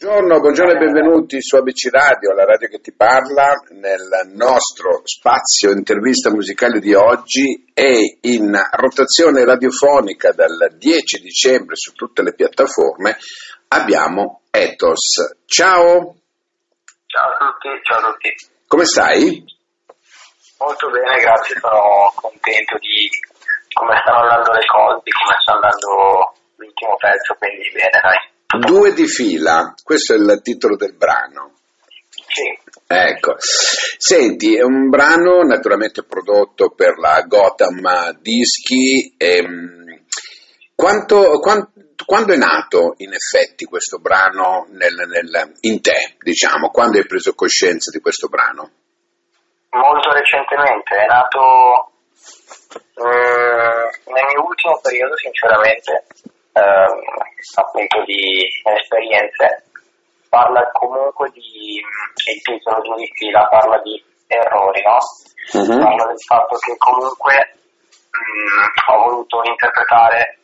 Buongiorno, buongiorno e benvenuti su ABC Radio, la radio che ti parla, nel nostro spazio intervista musicale di oggi e in rotazione radiofonica dal 10 dicembre su tutte le piattaforme abbiamo Ethos. Ciao! Ciao a tutti, ciao a tutti. Come stai? Molto bene, grazie, sono contento di come stanno andando le cose, di come sta andando l'ultimo pezzo, quindi bene, dai. Due di fila, questo è il titolo del brano. Sì, Ecco, senti, è un brano naturalmente prodotto per la Gotham Dischi. ehm, quanto- quan- quando è nato in effetti questo brano nel- nel- in te, diciamo? Quando hai preso coscienza di questo brano? molto recentemente, è nato mm, nel mio ultimo periodo, sinceramente, ehm, appunto di esperienze. Parla comunque di, il titolo di fila parla di errori, no? Mhm. parla del fatto che comunque mh, ho voluto interpretare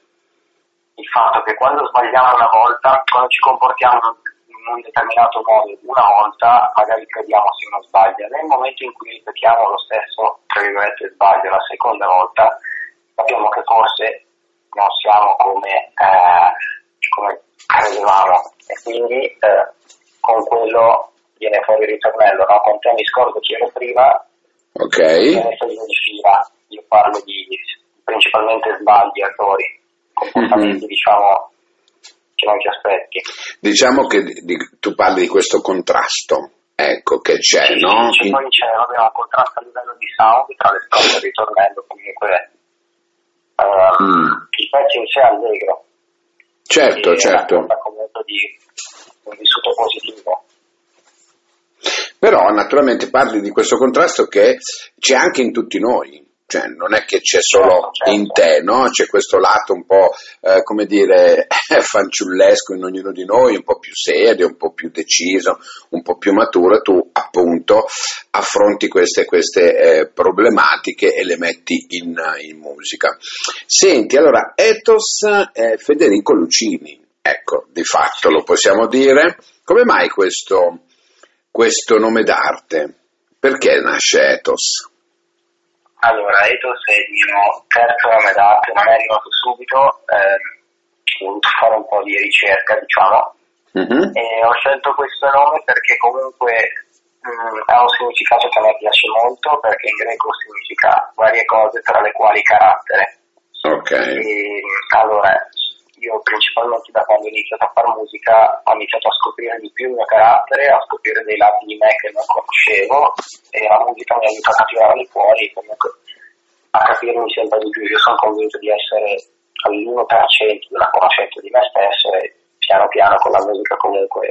il fatto che quando sbagliamo una volta, quando ci comportiamo in un determinato modo una volta, magari crediamo sia uno sbaglio. Nel momento in cui ripetiamo lo stesso, tra virgolette, sbaglio la seconda volta, capiamo che forse non siamo come, eh, come credevamo e quindi eh, con quello viene fuori il ritornello, no? con te mi scordo chi ero prima, Ok? in fila, io parlo di principalmente sbagli, errori, comportamenti Mhm. diciamo che non ti aspetti. Diciamo che di- di- tu parli di questo contrasto, ecco, che c'è, Sì, no? sì, poi c'è vabbè, un contrasto a livello di sound tra le strofe e il ritornello, comunque ehm, Mm. Il pezzo in sé è allegro. Certo, e certo. comunque di un vissuto positivo. Però naturalmente parli di questo contrasto che c'è anche in tutti noi, cioè non è che c'è solo Certo, in te, no? C'è questo lato un po', eh, come dire, fanciullesco in ognuno di noi, un po' più serio, un po' più deciso, un po' più maturo, tu appunto affronti queste, queste eh, problematiche e le metti in, in musica. Senti, allora, Ethos è Federico Lucini, ecco, di fatto lo possiamo dire. Come mai questo questo nome d'arte? Perché nasce Ethos? Allora, Ethos è il mio terzo nome d'arte, non è arrivato subito, ehm, ho voluto fare un po' di ricerca, diciamo, Mhm. e ho scelto questo nome perché comunque mh, ha un significato che a me piace molto, perché in greco significa varie cose, tra le quali carattere. Ok, E, allora, principalmente da quando ho iniziato a fare musica ho iniziato a scoprire di più il mio carattere, a scoprire dei lati di me che non conoscevo e la musica mi ha aiutato a tirarli fuori, comunque a capirmi sempre di più. Io sono convinto di essere all'1% della conoscenza di me stesso e piano piano con la musica comunque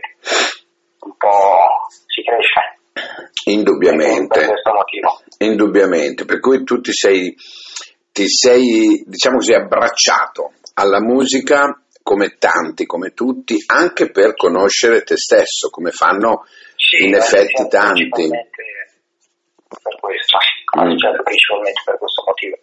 un po' si cresce. Per indubbiamente, questo motivo. indubbiamente, per cui tu ti sei, ti sei, diciamo così, abbracciato alla musica come tanti, come tutti, anche per conoscere te stesso, come fanno Sì, in eh, effetti sì, tanti. Per questo, Mm. mm. cioè, principalmente per questo motivo.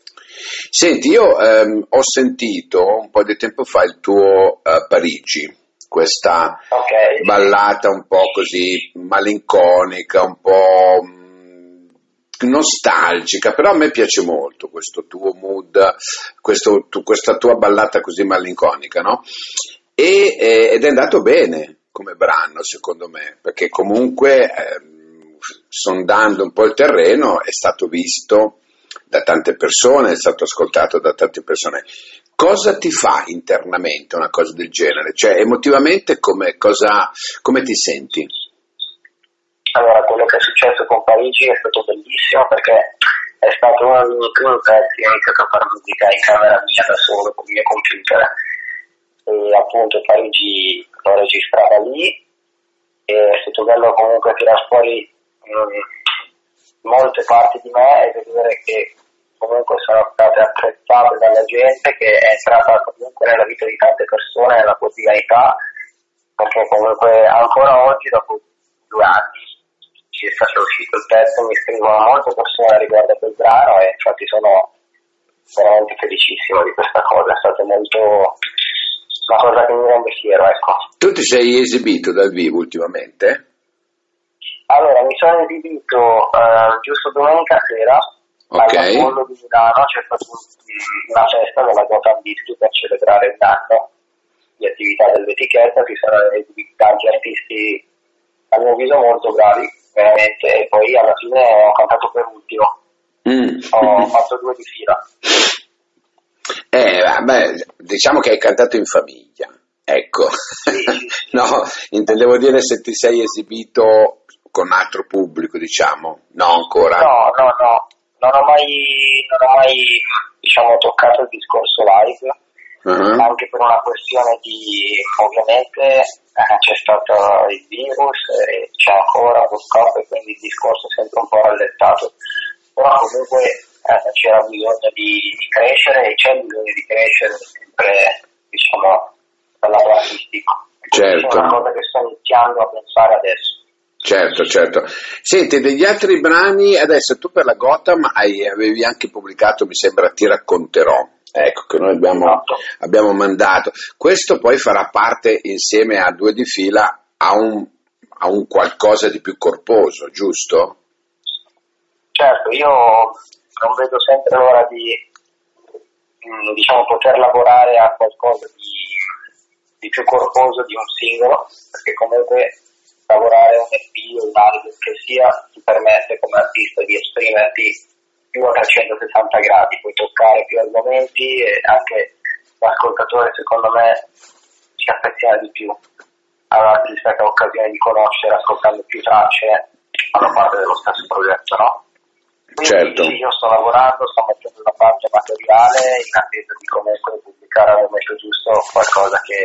Senti, io ehm, ho sentito un po' di tempo fa il tuo eh, Parigi, questa Ok, ballata un po' così malinconica, un po' mh, nostalgica, però a me piace molto questo tuo mood, questo- tu- questa tua ballata così malinconica, no? E, eh, ed è andato bene come brano, secondo me, perché comunque ehm, sondando un po' il terreno è stato visto da tante persone, è stato ascoltato da tante persone. Cosa ti fa internamente una cosa del genere? Cioè, emotivamente come, cosa, come ti senti? Allora quello che è successo con Parigi è stato bellissimo perché è stato uno dei miei primi pezzi, ho iniziato a fare musica in camera mia da solo con il mio computer. E appunto Parigi l'ho registrata lì e è stato bello comunque tirar fuori mm, molte parti di me e vedere che comunque sono state apprezzate dalla gente, che è entrata comunque nella vita di tante persone, nella quotidianità, perché comunque ancora oggi, dopo due anni, ci è stato uscito il pezzo, mi scrivono molte persone riguardo a quel brano e infatti sono veramente felicissimo di questa cosa, è stato molto una cosa che mi rende fiero, ecco. Tu ti sei esibito dal vivo ultimamente? Allora, mi sono esibito uh, giusto domenica sera okay. al Apollo di Milano, c'è stata una festa della Gotham Dischi per celebrare un anno di attività dell'etichetta, ci saranno esibiti tanti artisti a mio avviso molto bravi, veramente, poi alla fine ho cantato per ultimo, mm. ho fatto due di fila. Eh, vabbè, diciamo che hai cantato in famiglia, ecco. Sì. no, intendevo dire se ti sei esibito con altro pubblico, diciamo, no ancora? No, no, no, non ho mai, non ho mai diciamo, toccato il discorso live, uh-huh. anche per una questione di, ovviamente, eh, c'è stato il virus e c'è ancora purtroppo e quindi il discorso è sempre un po' rallentato, però comunque eh, c'era bisogno di, di, crescere e c'è bisogno di crescere sempre, diciamo, dal lato artistico. Certo. È una cosa che sto iniziando a pensare adesso. Certo, certo. Senti, degli altri brani, adesso tu per la Gotham hai, avevi anche pubblicato, mi sembra, Ti racconterò. Ecco, che noi abbiamo, esatto. abbiamo mandato. Questo poi farà parte, insieme a due di fila, a un, a un qualcosa di più corposo, giusto? Certo, io non vedo sempre l'ora di mm, diciamo, poter lavorare a qualcosa di, di più corposo di un singolo, perché comunque lavorare un EP o un album che sia ti permette come artista di esprimerti più a 360 gradi, puoi toccare più argomenti e anche l'ascoltatore secondo me si affeziona di più all'artista che ha occasione di conoscere ascoltando più tracce fanno parte dello stesso progetto, no? Quindi certo. io sto lavorando, sto mettendo da parte materiale in attesa di comunque pubblicare al momento giusto qualcosa che,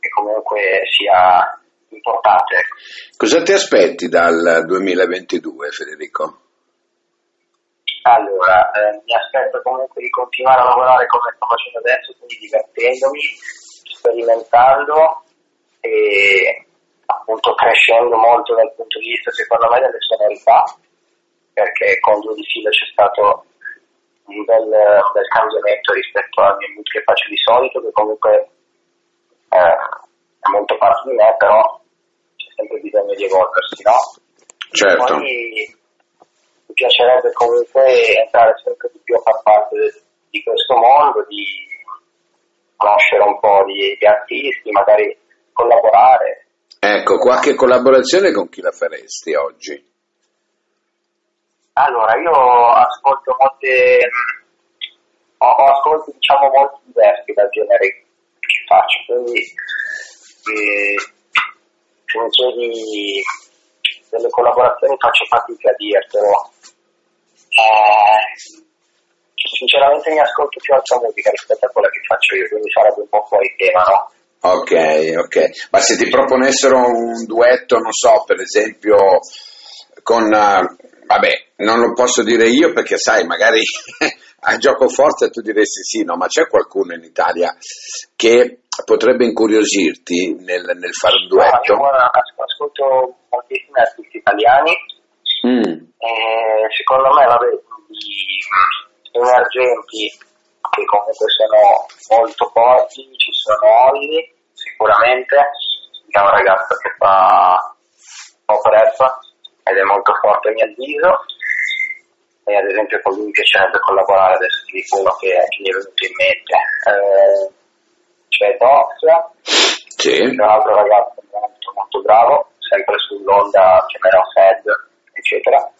che comunque sia importante. Cosa ti aspetti dal 2022, Federico? Allora, eh, mi aspetto comunque di continuare a lavorare come sto facendo adesso, quindi divertendomi, sperimentando e appunto crescendo molto dal punto di vista, secondo me, delle sonorità, perché con due di fila c'è stato un bel, bel cambiamento rispetto al mio mood che faccio di solito, che comunque eh, è molto parte di me, però sempre bisogno di evolversi, no? Certo. Poi mi piacerebbe comunque entrare sempre di più a far parte di questo mondo, di conoscere un po' di, di artisti, magari collaborare. Ecco, qualche collaborazione con chi la faresti oggi? Allora, io ascolto molte, ho, ho ascolti diciamo molto diversi dal genere che faccio, quindi eh, se mi chiedi delle collaborazioni faccio fatica a dirtelo. Eh, sinceramente mi ascolto più altra musica rispetto a quella che faccio io, quindi sarebbe un po' fuori tema, no? Ok, ok. Ma se ti proponessero un duetto, non so, per esempio con... Uh, vabbè, non lo posso dire io perché sai, magari a gioco forza tu diresti sì, no, ma c'è qualcuno in Italia che potrebbe incuriosirti nel, nel fare un duetto? No, io ascolto moltissimi artisti italiani mm. e secondo me vabbè, gli emergenti che comunque sono molto forti, ci sono Olli sicuramente, che è un ragazzo che fa pop rap ed è molto forte a mio avviso e ad esempio con lui mi piacerebbe collaborare adesso dico uno che, che mi è venuto in mente eh, c'è Dox sì. c'è un altro ragazzo molto molto bravo sempre sull'onda chiamerò Fed eccetera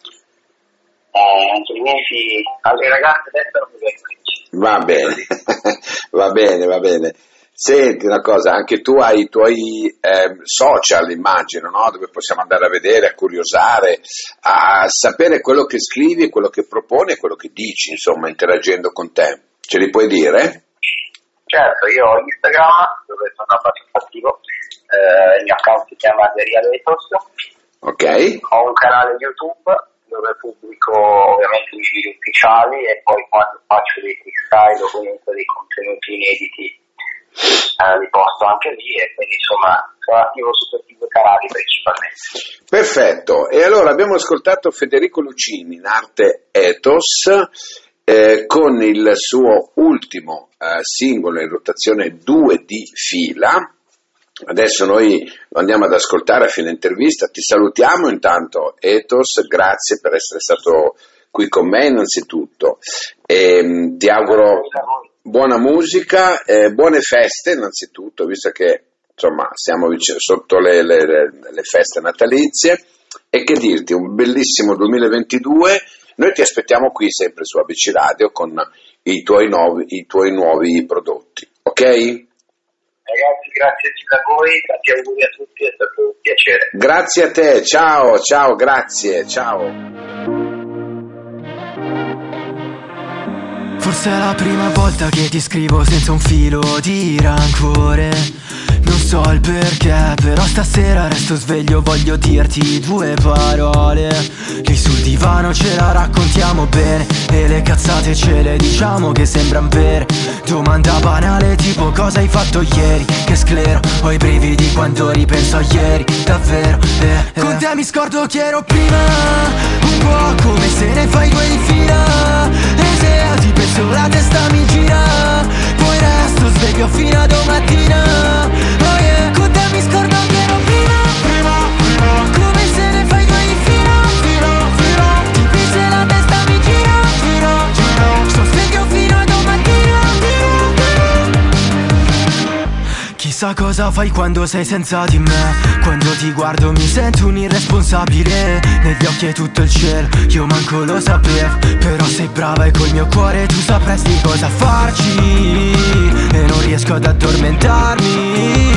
eh, altrimenti non mi vengono va bene va bene va bene Senti una cosa, anche tu hai i tuoi eh, social, immagino, no? dove possiamo andare a vedere, a curiosare, a sapere quello che scrivi, quello che proponi quello che dici, insomma, interagendo con te. Ce li puoi dire? Certo, io ho Instagram, dove sono abbastanza attivo, eh, il mio account si chiama Deria Letos. Ok. Ho un canale YouTube dove pubblico ovviamente i video ufficiali e poi quando faccio dei freestyle o comunque dei contenuti inediti eh, li posto anche lì e quindi insomma sono attivo su questi due canali principalmente. Perfetto, e allora abbiamo ascoltato Federico Lucini in arte Ethos eh, con il suo ultimo eh, singolo in rotazione 2 di fila. Adesso noi lo andiamo ad ascoltare a fine intervista. Ti salutiamo intanto, Ethos, grazie per essere stato qui con me innanzitutto. E, ehm, ti auguro buona musica, eh, buone feste innanzitutto, visto che insomma siamo vicino, sotto le, le, le feste natalizie. E che dirti, un bellissimo 2022 noi ti aspettiamo qui sempre su ABC Radio con i tuoi nuovi, i tuoi nuovi prodotti, ok? Ragazzi, grazie a voi, tanti auguri a tutti, è stato un piacere. Grazie a te, ciao, ciao, grazie, ciao. Forse è la prima volta che ti scrivo senza un filo di rancore non so il perché, però stasera resto sveglio, voglio dirti due parole. Lì sul divano ce la raccontiamo bene, e le cazzate ce le diciamo che sembran vere. Domanda banale tipo cosa hai fatto ieri? Che sclero, ho i brividi quando ripenso a ieri, davvero. Eh, eh. Con te mi scordo chi ero prima, un po' come se ne fai due di fila. E se ti penso la testa mi gira, poi resto sveglio fino a domattina. Chissà cosa fai quando sei senza di me. Quando ti guardo mi sento un irresponsabile. Negli occhi è tutto il cielo, io manco lo sapevo. Però sei brava e col mio cuore tu sapresti cosa farci. E non riesco ad addormentarmi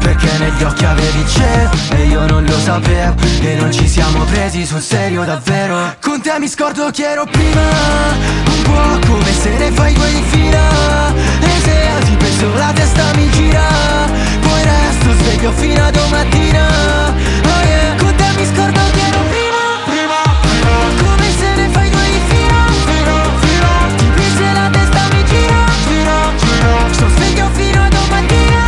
Perché negli occhi avevi il cielo e io non lo sapevo. E non ci siamo presi sul serio davvero. Con te mi scordo chi ero prima. Un po' come se ne fai due di fila. E se ti penso la testa mi gira poi resto sveglio fino a domattina. Oh yeah. Con te mi scordo che ero prima Prima, prima. Come se ne fai due di fila Fino, fino Ti pensi la testa mi gira Gira, gira Sto sveglio fino a domattina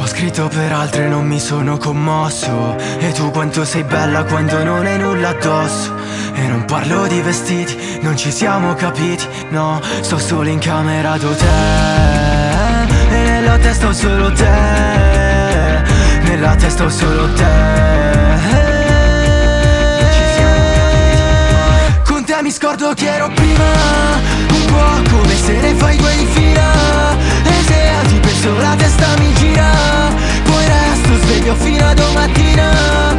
Ho scritto per altre non mi sono commosso. E tu quanto sei bella quando non hai nulla addosso e non parlo di vestiti, non ci siamo capiti, no. Sto solo in camera d'hotel E nella testa ho solo te. Nella testa ho solo te. Con te mi scordo chi ero prima. Un po' come se ne fai due in fila. E se a ti penso la testa mi gira. Poi resto sveglio fino a domattina.